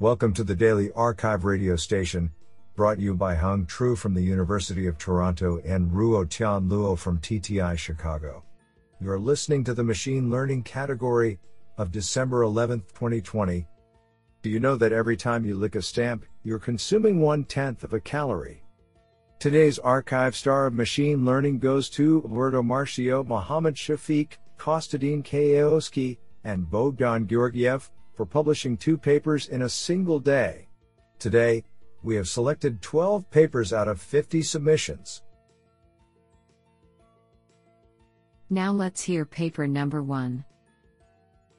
Welcome to the Daily Archive radio station, brought you by Hung Tru from the University of Toronto and Ruo Tian Luo from TTI Chicago. You are listening to the Machine Learning category of December 11, 2020. Do you know that every time you lick a stamp, you're consuming one tenth of a calorie? Today's archive star of machine learning goes to Roberto Marcio, Mohammad Shafiq, Kostadin Kaoski, and Bogdan Georgiev for publishing two papers in a single day. Today, we have selected 12 papers out of 50 submissions. Now let's hear paper number one.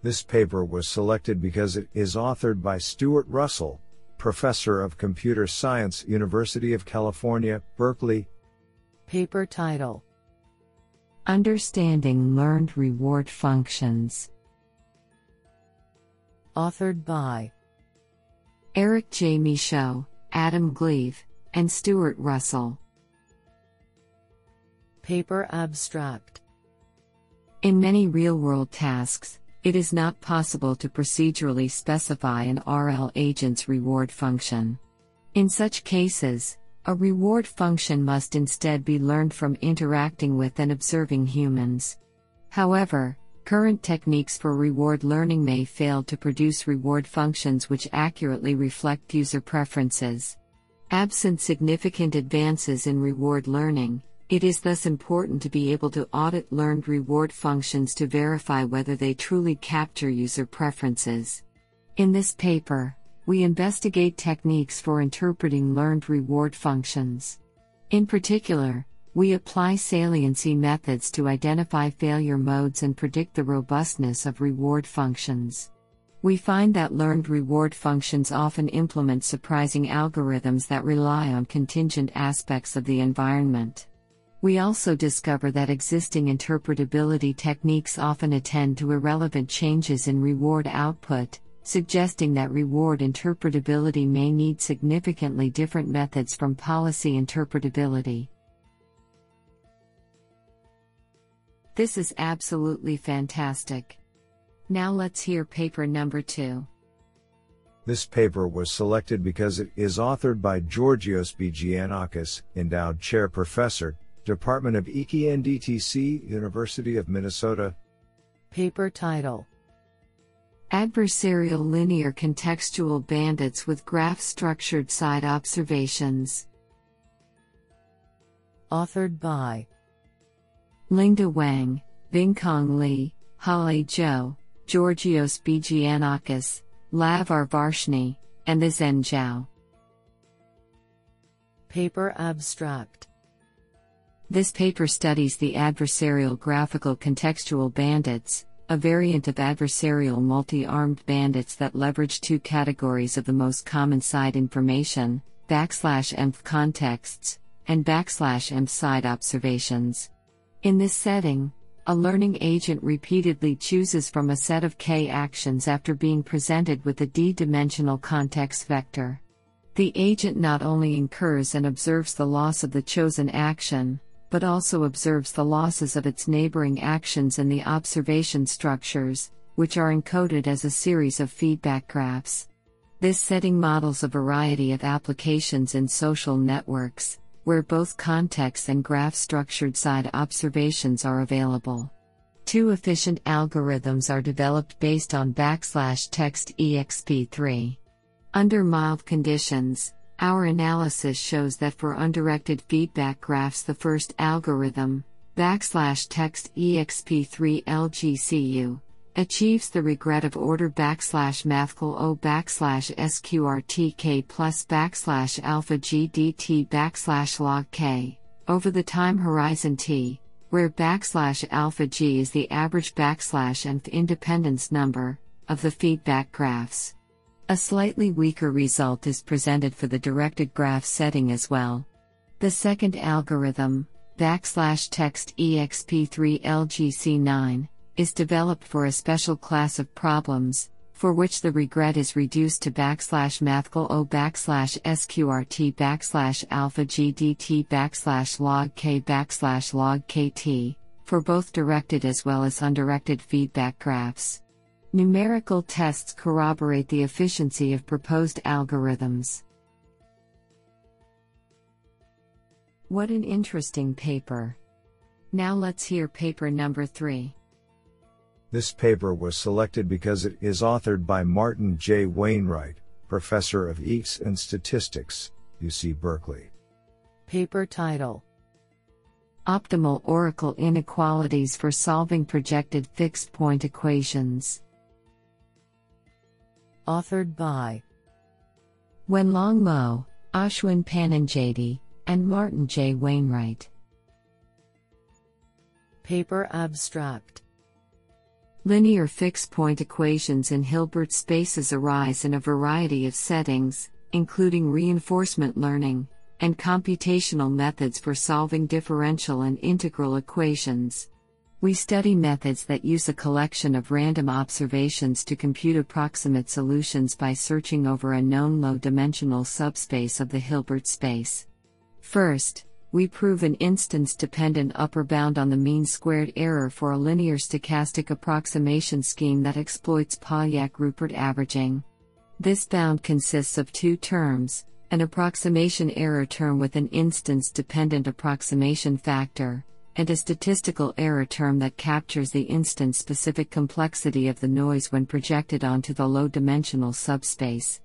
This paper was selected because it is authored by Stuart Russell, Professor of Computer Science, University of California, Berkeley. Paper title Understanding Learned Reward Functions. Authored by Eric J. Michaud, Adam Gleave, and Stuart Russell. Paper Abstract In many real world tasks, it is not possible to procedurally specify an RL agent's reward function. In such cases, a reward function must instead be learned from interacting with and observing humans. However, current techniques for reward learning may fail to produce reward functions which accurately reflect user preferences. Absent significant advances in reward learning, it is thus important to be able to audit learned reward functions to verify whether they truly capture user preferences. In this paper, we investigate techniques for interpreting learned reward functions. In particular, we apply saliency methods to identify failure modes and predict the robustness of reward functions. We find that learned reward functions often implement surprising algorithms that rely on contingent aspects of the environment. We also discover that existing interpretability techniques often attend to irrelevant changes in reward output, suggesting that reward interpretability may need significantly different methods from policy interpretability. This is absolutely fantastic. Now let's hear paper number two. This paper was selected because it is authored by Georgios B. Giannakis, Endowed Chair Professor, Department of Eki and DTC, University of Minnesota. Paper title Adversarial Linear Contextual Bandits with Graph Structured Side Observations. Authored by Lingda Wang, Bingcong Li, Holly Zhou, Georgios B. Giannakis, Lav Varshney, and the Zhen Zhao. Paper Abstract this paper studies the adversarial graphical contextual bandits, a variant of adversarial multi armed bandits that leverage two categories of the most common side information backslash env contexts, and backslash env side observations. In this setting, a learning agent repeatedly chooses from a set of k actions after being presented with a d dimensional context vector. The agent not only incurs and observes the loss of the chosen action, but also observes the losses of its neighboring actions in the observation structures, which are encoded as a series of feedback graphs. This setting models a variety of applications in social networks, where both context and graph structured side observations are available. Two efficient algorithms are developed based on backslash text exp3. Under mild conditions, our analysis shows that for undirected feedback graphs, the first algorithm, backslash text exp3 LGCU, achieves the regret of order backslash mathcal o backslash sqrtk plus backslash alpha gdt backslash log k over the time horizon t, where backslash alpha g is the average backslash nth independence number of the feedback graphs. A slightly weaker result is presented for the directed graph setting as well. The second algorithm, backslash text exp3 LGC9, is developed for a special class of problems, for which the regret is reduced to backslash mathcal o backslash sqrt backslash alpha gdt backslash log k backslash log kt, for both directed as well as undirected feedback graphs. Numerical tests corroborate the efficiency of proposed algorithms. What an interesting paper! Now let's hear paper number 3. This paper was selected because it is authored by Martin J. Wainwright, Professor of EECS and Statistics, UC Berkeley. Paper title Optimal Oracle Inequalities for Solving Projected Fixed Point Equations. Authored by Wenlong Mou, Ashwin Pananjady, and Martin J. Wainwright. Paper Abstract Linear fixed point equations in Hilbert spaces arise in a variety of settings, including reinforcement learning and computational methods for solving differential and integral equations. We study methods that use a collection of random observations to compute approximate solutions by searching over a known low dimensional subspace of the Hilbert space. First, we prove an instance dependent upper bound on the mean squared error for a linear stochastic approximation scheme that exploits Polyak-Ruppert averaging. This bound consists of two terms an approximation error term with an instance dependent approximation factor, and a statistical error term that captures the instance specific complexity of the noise when projected onto the low dimensional subspace.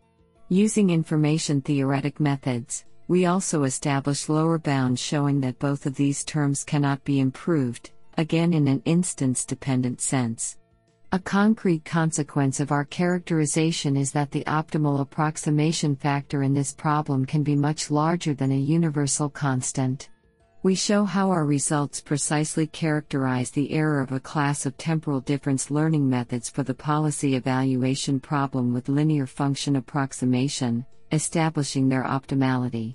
Using information theoretic methods, we also establish lower bounds showing that both of these terms cannot be improved, again in an instance dependent sense. A concrete consequence of our characterization is that the optimal approximation factor in this problem can be much larger than a universal constant. We show how our results precisely characterize the error of a class of temporal difference learning methods for the policy evaluation problem with linear function approximation, establishing their optimality.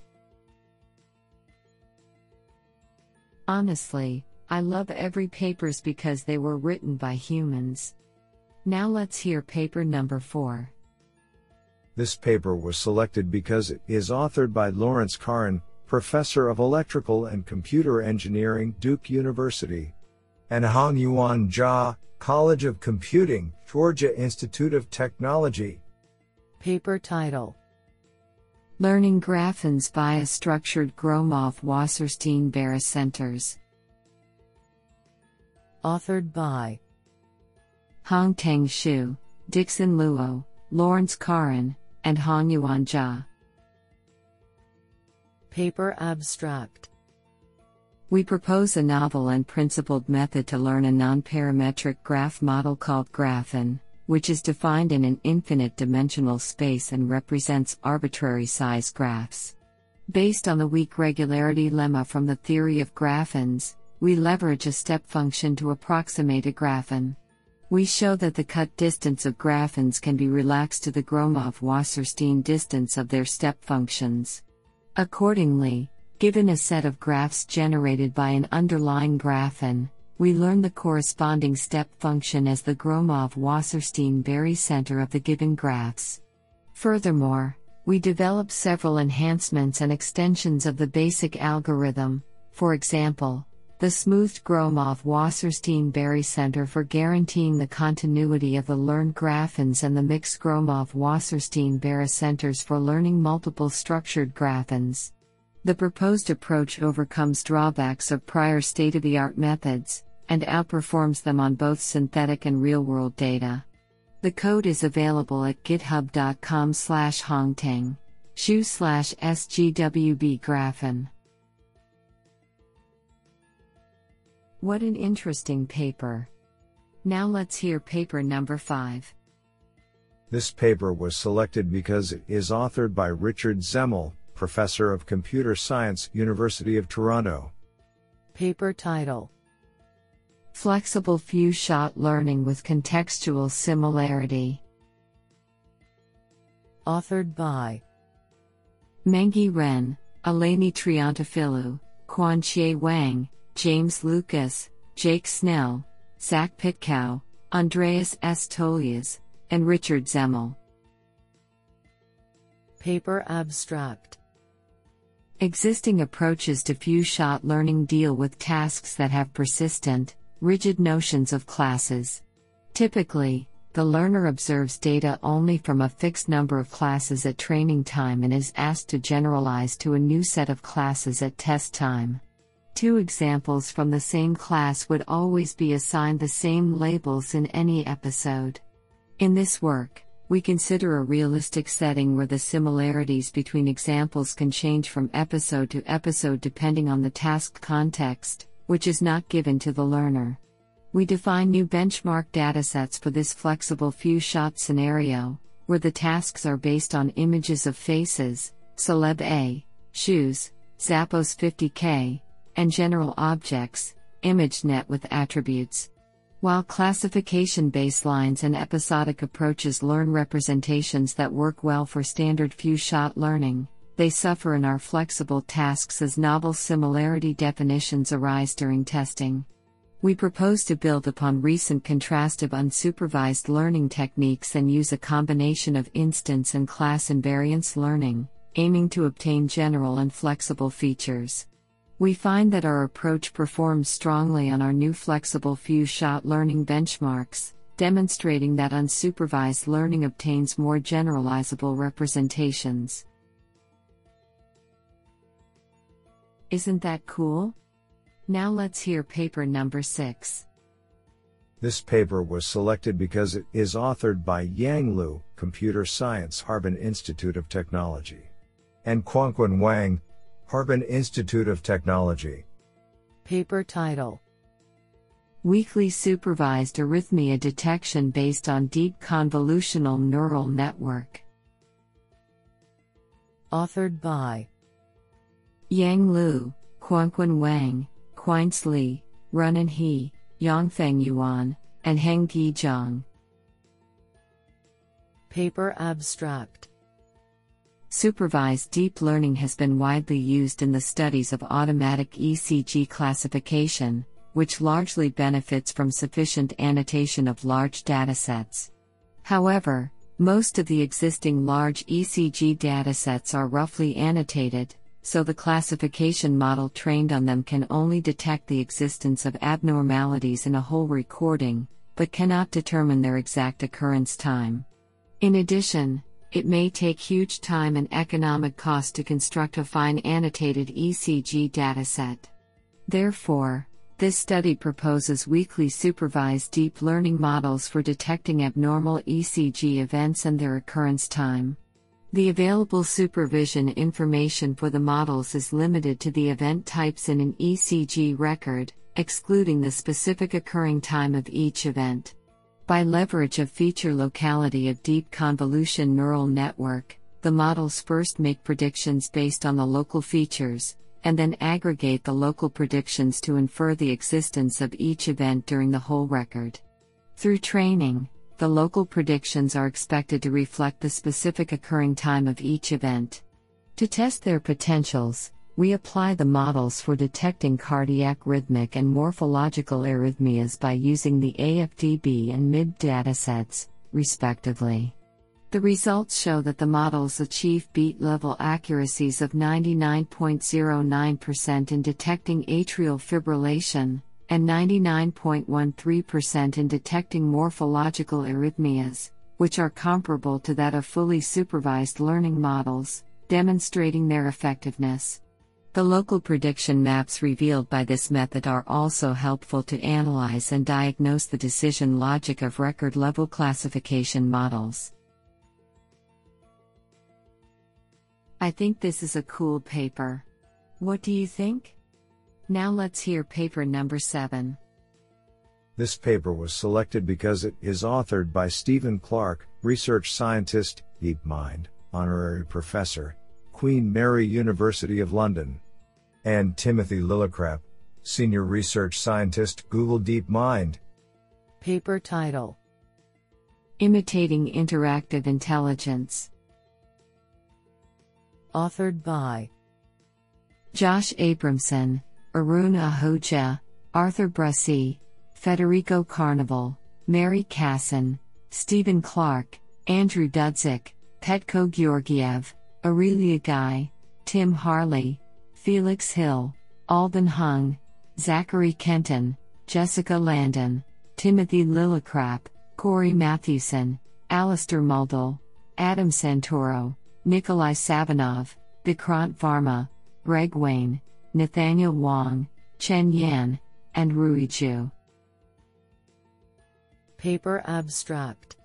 Honestly, I love every papers because they were written by humans. Now let's hear paper number 4. This paper was selected because it is authored by Lawrence Carin, Professor of Electrical and Computer Engineering, Duke University, and Hongyuan Zha, College of Computing, Georgia Institute of Technology. Paper title Learning Graphons via Structured Gromov Wasserstein Barycenters. Authored by Hongteng Xu, Dixin Luo, Lawrence Carin, and Hongyuan Zha. Paper Abstract We propose a novel and principled method to learn a nonparametric graph model called Graphon, which is defined in an infinite dimensional space and represents arbitrary size graphs. Based on the weak regularity lemma from the theory of graphons, we leverage a step function to approximate a graphon. We show that the cut distance of graphons can be relaxed to the Gromov Wasserstein distance of their step functions. Accordingly, given a set of graphs generated by an underlying graphon, we learn the corresponding step function as the Gromov-Wasserstein barycenter of the given graphs. Furthermore, we develop several enhancements and extensions of the basic algorithm, for example, the smoothed Gromov-Wasserstein barycenter for guaranteeing the continuity of the learned graphons and the mixed Gromov-Wasserstein barycenters for learning multiple structured graphons. The proposed approach overcomes drawbacks of prior state of the art methods and outperforms them on both synthetic and real world data. The code is available at github.com slash hongteng, shu slash sgwb graphon. What an interesting paper. Now let's hear paper number 5. This paper was selected because it is authored by Richard Zemel, Professor of Computer Science, University of Toronto. Paper title Flexible Few Shot Learning with Contextual Similarity. Authored by Mengye Ren, Eleni Triantafillou, Kuan-Chieh Wang, James Lucas, Jake Snell, Xaq Pitkow, Andreas S. Tolias, and Richard Zemel. Paper Abstract Existing approaches to few shot learning deal with tasks that have persistent, rigid notions of classes. Typically, The learner observes data only from a fixed number of classes at training time and is asked to generalize to a new set of classes at test time. Two examples from the same class would always be assigned the same labels in any episode. In this work, we consider a realistic setting where the similarities between examples can change from episode to episode depending on the task context, which is not given to the learner. We define new benchmark datasets for this flexible few shot scenario, where the tasks are based on images of faces, CelebA, shoes, Zappos 50K, and general objects, ImageNet with attributes. While classification baselines and episodic approaches learn representations that work well for standard few shot learning, they suffer in our flexible tasks as novel similarity definitions arise during testing. We propose to build upon recent contrastive unsupervised learning techniques and use a combination of instance and class invariance learning, aiming to obtain general and flexible features. We find that our approach performs strongly on our new flexible few shot learning benchmarks, demonstrating that unsupervised learning obtains more generalizable representations. Isn't that cool? Now let's hear paper number 6. This paper was selected because it is authored by Yang Lu, Computer Science, Harbin Institute of Technology, and Kuanquan Wang, Harbin Institute of Technology. Paper title Weakly Supervised Arrhythmia Detection Based on Deep Convolutional Neural Network. Authored by Yang Liu, Kuanquan Wang, Qince Li, Runnan He, Yongfeng Yuan, and Henggui Zhang. Paper Abstract Supervised deep learning has been widely used in the studies of automatic ECG classification, which largely benefits from sufficient annotation of large datasets. However, most of the existing large ECG datasets are roughly annotated, so the classification model trained on them can only detect the existence of abnormalities in a whole recording, but cannot determine their exact occurrence time. In addition, it may take huge time and economic cost to construct a fine annotated ECG dataset. Therefore, this study proposes weakly supervised deep learning models for detecting abnormal ECG events and their occurrence time. The available supervision information for the models is limited to the event types in an ECG record, excluding the specific occurring time of each event. By leverage of feature locality of deep convolution neural network, the models first make predictions based on the local features, and then aggregate the local predictions to infer the existence of each event during the whole record. Through training, the local predictions are expected to reflect the specific occurring time of each event. To test their potentials, we apply the models for detecting cardiac rhythmic and morphological arrhythmias by using the AFDB and MIB datasets, respectively. The results show that the models achieve beat level accuracies of 99.09% in detecting atrial fibrillation, and 99.13% in detecting morphological arrhythmias, which are comparable to that of fully supervised learning models, demonstrating their effectiveness. The local prediction maps revealed by this method are also helpful to analyze and diagnose the decision logic of record level classification models. I think this is a cool paper. What do you think? Now let's hear paper number 7. This paper was selected because it is authored by Stephen Clark, research scientist, DeepMind, honorary professor, Queen Mary University of London, and Timothy Lillicrap, senior research scientist, Google DeepMind. Paper title Imitating Interactive Intelligence. Authored by Josh Abramson, Arun Ahuja, Arthur Brussee, Federico Carnevale, Mary Cassin, Stephen Clark, Andrew Dudzik, Petko Georgiev, Aurelia Guy, Tim Harley, Felix Hill, Alban Hung, Zachary Kenton, Jessica Landon, Timothy Lillicrap, Kory Mathewson, Alistair Muldal, Adam Santoro, Nikolay Savinov, Vikrant Varma, Greg Wayne, Nathaniel Wong, Chen Yan, and Rui Zhu. Paper Abstract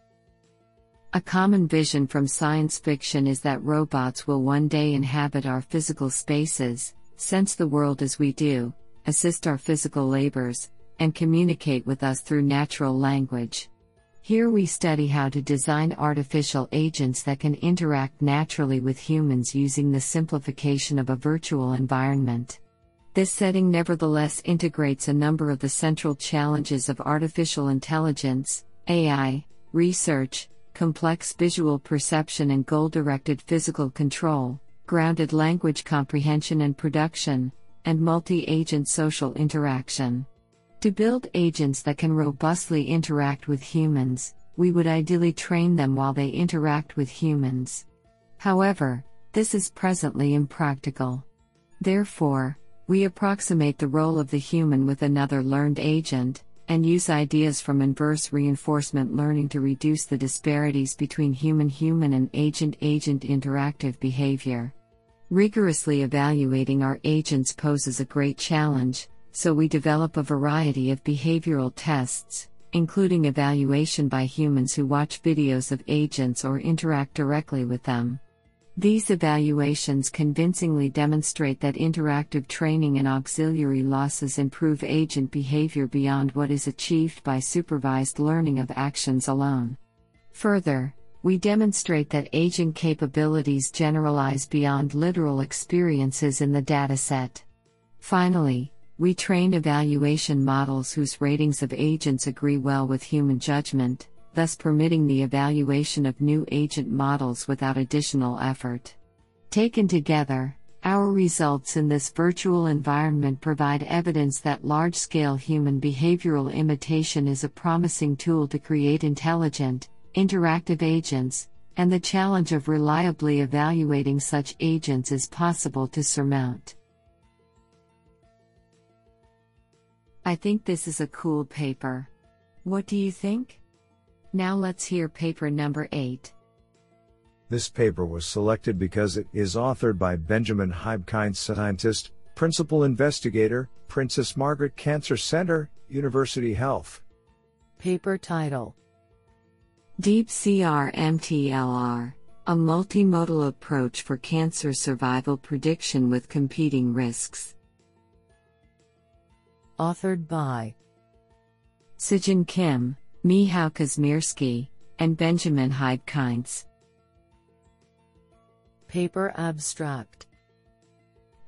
A common vision from science fiction is that robots will one day inhabit our physical spaces, sense the world as we do, assist our physical labors, and communicate with us through natural language. Here we study how to design artificial agents that can interact naturally with humans using the simplification of a virtual environment. This setting nevertheless integrates a number of the central challenges of artificial intelligence, AI, research, complex visual perception and goal directed physical control, grounded language comprehension and production, and multi agent social interaction. To build agents that can robustly interact with humans, we would ideally train them while they interact with humans. However, this is presently impractical. Therefore, we approximate the role of the human with another learned agent, and use ideas from inverse reinforcement learning to reduce the disparities between human human and agent agent interactive behavior. Rigorously evaluating our agents poses a great challenge, so we develop a variety of behavioral tests, including evaluation by humans who watch videos of agents or interact directly with them. These evaluations convincingly demonstrate that interactive training and auxiliary losses improve agent behavior beyond what is achieved by supervised learning of actions alone. Further, we demonstrate that agent capabilities generalize beyond literal experiences in the dataset. Finally, we train evaluation models whose ratings of agents agree well with human judgment, thus permitting the evaluation of new agent models without additional effort. Taken together, our results in this virtual environment provide evidence that large scale human behavioral imitation is a promising tool to create intelligent, interactive agents, and the challenge of reliably evaluating such agents is possible to surmount. I think this is a cool paper. What do you think? Now let's hear paper number 8. This paper was selected because it is authored by Benjamin Haibe-Kains, scientist, principal investigator, Princess Margaret Cancer Center, University Health. Paper title Deep CR-MTLR, a multimodal approach for cancer survival prediction with competing risks. Authored by Sejin Kim, Michał Kazmierski, and Benjamin Haibe-Kains. Paper Abstract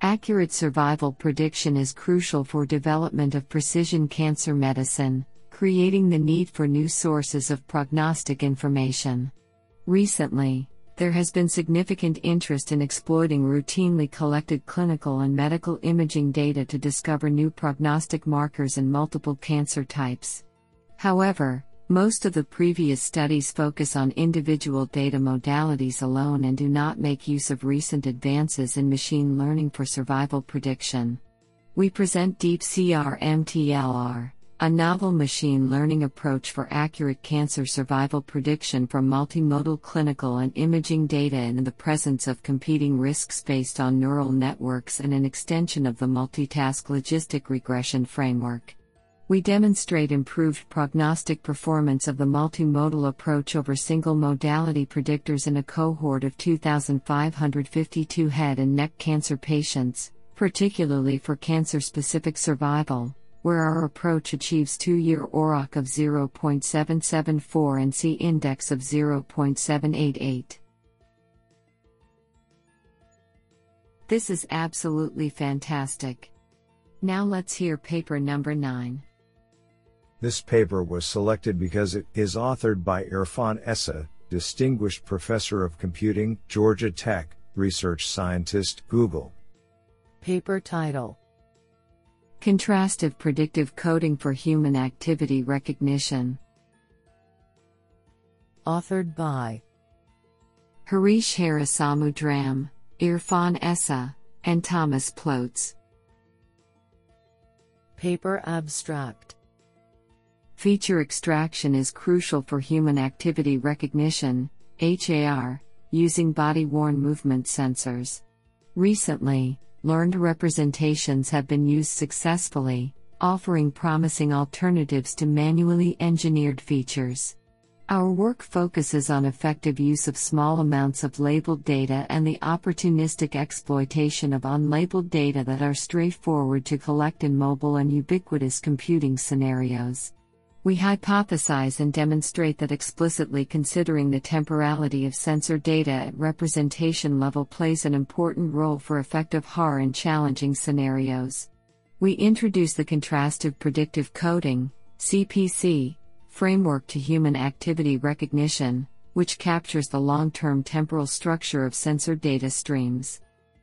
Accurate survival prediction is crucial for development of precision cancer medicine, creating the need for new sources of prognostic information. Recently, there has been significant interest in exploiting routinely collected clinical and medical imaging data to discover new prognostic markers in multiple cancer types. However, most of the previous studies focus on individual data modalities alone and do not make use of recent advances in machine learning for survival prediction. We present DeepCR MTLR, a novel machine learning approach for accurate cancer survival prediction from multimodal clinical and imaging data in the presence of competing risks based on neural networks and an extension of the multitask logistic regression framework. We demonstrate improved prognostic performance of the multimodal approach over single modality predictors in a cohort of 2,552 head and neck cancer patients, particularly for cancer specific survival, where our approach achieves two year AUROC of 0.774 and C index of 0.788. This is absolutely fantastic. Now let's hear paper number 9. This paper was selected because it is authored by Irfan Essa, Distinguished Professor of Computing, Georgia Tech, Research Scientist, Google. Paper title Contrastive Predictive Coding for Human Activity Recognition. Authored by Harish Haresamudram, Irfan Essa, and Thomas Plotz. Paper Abstract Feature extraction is crucial for human activity recognition, HAR, using body worn movement sensors. Recently, learned representations have been used successfully, offering promising alternatives to manually engineered features. Our work focuses on effective use of small amounts of labeled data and the opportunistic exploitation of unlabeled data that are straightforward to collect in mobile and ubiquitous computing scenarios. We hypothesize and demonstrate that explicitly considering the temporality of sensor data at representation level plays an important role for effective HAR in challenging scenarios. We introduce the contrastive predictive coding, CPC, framework to human activity recognition, which captures the long term temporal structure of sensor data streams.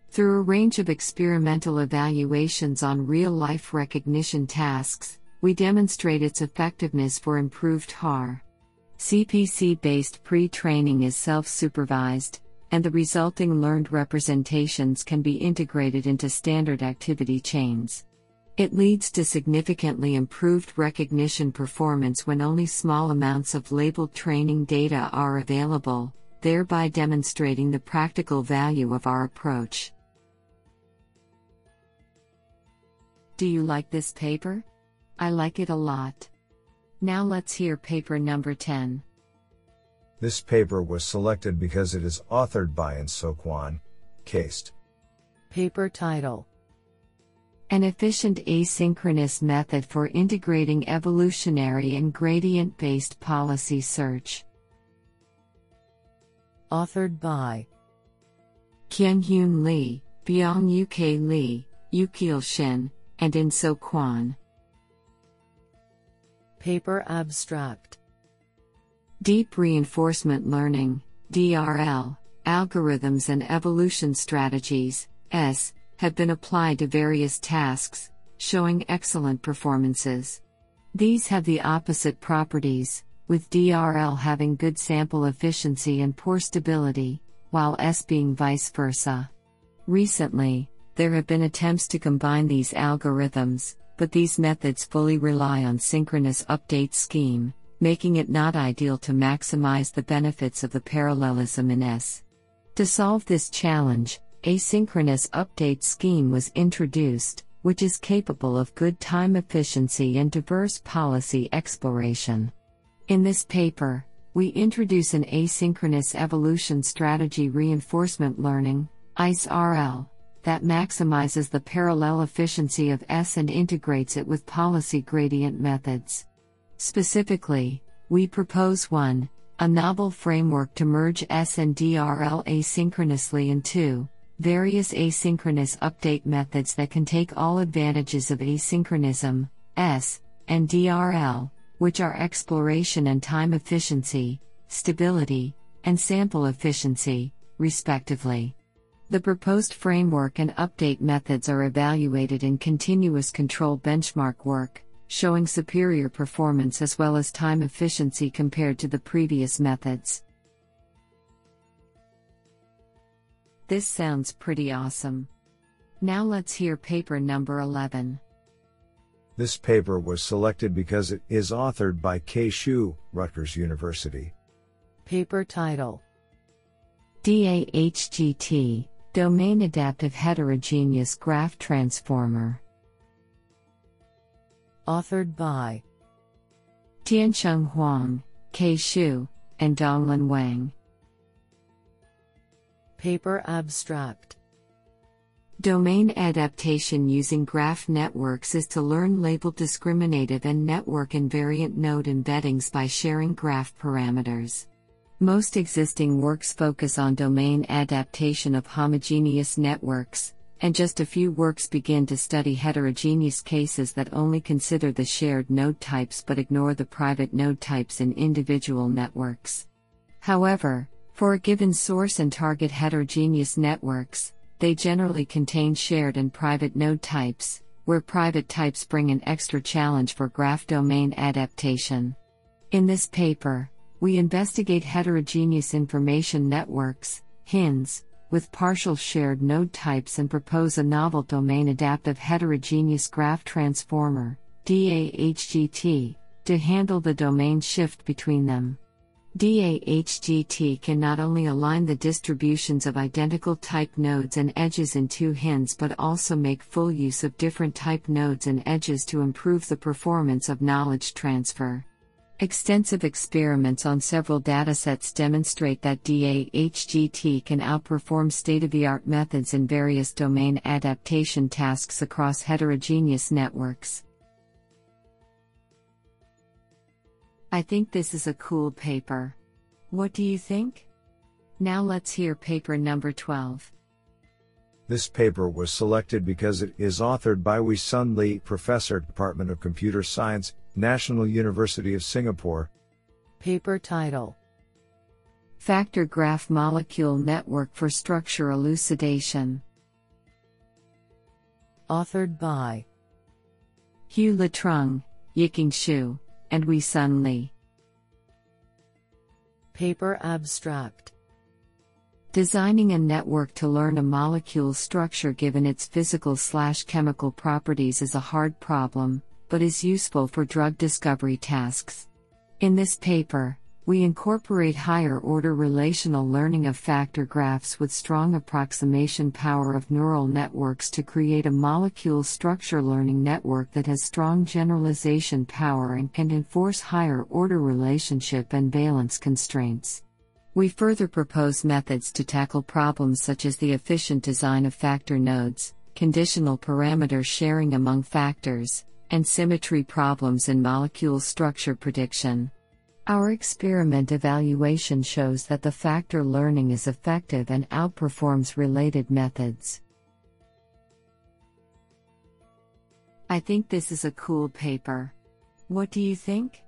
Through a range of experimental evaluations on real life recognition tasks, we demonstrate its effectiveness for improved HAR. CPC based pre training is self supervised, and the resulting learned representations can be integrated into standard activity chains. It leads to significantly improved recognition performance when only small amounts of labeled training data are available, thereby demonstrating the practical value of our approach. Do you like this paper? I like it a lot. Now let's hear paper number 10. This paper was selected because it is authored by In-So Kweon, KAIST. Paper title An efficient asynchronous method for integrating evolutionary and gradient based policy search. Authored by Kyung-Hyun Lee, Byung UK Lee, Yukil Shin, and In-So Kweon. Paper Abstract Deep Reinforcement Learning, DRL, algorithms and evolution strategies, ES, have been applied to various tasks, showing excellent performances. These have the opposite properties, with DRL having good sample efficiency and poor stability, while ES being vice versa. Recently, there have been attempts to combine these algorithms, but these methods fully rely on synchronous update scheme, making it not ideal to maximize the benefits of the parallelism in ES. To solve this challenge, asynchronous update scheme was introduced, which is capable of good time efficiency and diverse policy exploration. In this paper, we introduce an asynchronous evolution strategy reinforcement learning, ICE-RL, that maximizes the parallel efficiency of ES and integrates it with policy gradient methods. Specifically, we propose 1. A novel framework to merge ES and DRL asynchronously and 2. Various asynchronous update methods that can take all advantages of asynchronism, ES, and DRL, which are exploration and time efficiency, stability, and sample efficiency, respectively. The proposed framework and update methods are evaluated in continuous control benchmark work, showing superior performance as well as time efficiency compared to the previous methods. This sounds pretty awesome. Now let's hear paper number 11. This paper was selected because it is authored by Kei Xu, Rutgers University. Paper title DAHGT Domain Adaptive Heterogeneous Graph Transformer. Authored by Tiancheng Huang, Kei Xu, and Donglin Wang. Paper Abstract Domain adaptation using graph networks is to learn label discriminative and network invariant node embeddings by sharing graph parameters. Most existing works focus on domain adaptation of homogeneous networks, and just a few works begin to study heterogeneous cases that only consider the shared node types but ignore the private node types in individual networks. However, for a given source and target heterogeneous networks, they generally contain shared and private node types, where private types bring an extra challenge for graph domain adaptation. In this paper, we investigate heterogeneous information networks, HINs, with partial shared node types and propose a novel domain adaptive heterogeneous graph transformer, DAHGT, to handle the domain shift between them. DAHGT can not only align the distributions of identical type nodes and edges in two HINs but also make full use of different type nodes and edges to improve the performance of knowledge transfer. Extensive experiments on several datasets demonstrate that DAHGT can outperform state of the art methods in various domain adaptation tasks across heterogeneous networks. I think this is a cool paper. What do you think? Now let's hear paper number 12. This paper was selected because it is authored by Wee Sun Lee, Professor, Department of Computer Science, National University of Singapore. Paper title Factor Graph Molecule Network for Structure Elucidation. Authored by Hugh Letrung, Yiqing Xu, and Wee Sun Lee. Paper Abstract Designing a network to learn a molecule's structure given its physical slash chemical properties is a hard problem, but is useful for drug discovery tasks. In this paper, we incorporate higher order relational learning of factor graphs with strong approximation power of neural networks to create a molecule structure learning network that has strong generalization power and can enforce higher order relationship and valence constraints. We further propose methods to tackle problems such as the efficient design of factor nodes, conditional parameter sharing among factors, and symmetry problems in molecule structure prediction. Our experiment evaluation shows that the factor learning is effective and outperforms related methods. I think this is a cool paper. What do you think?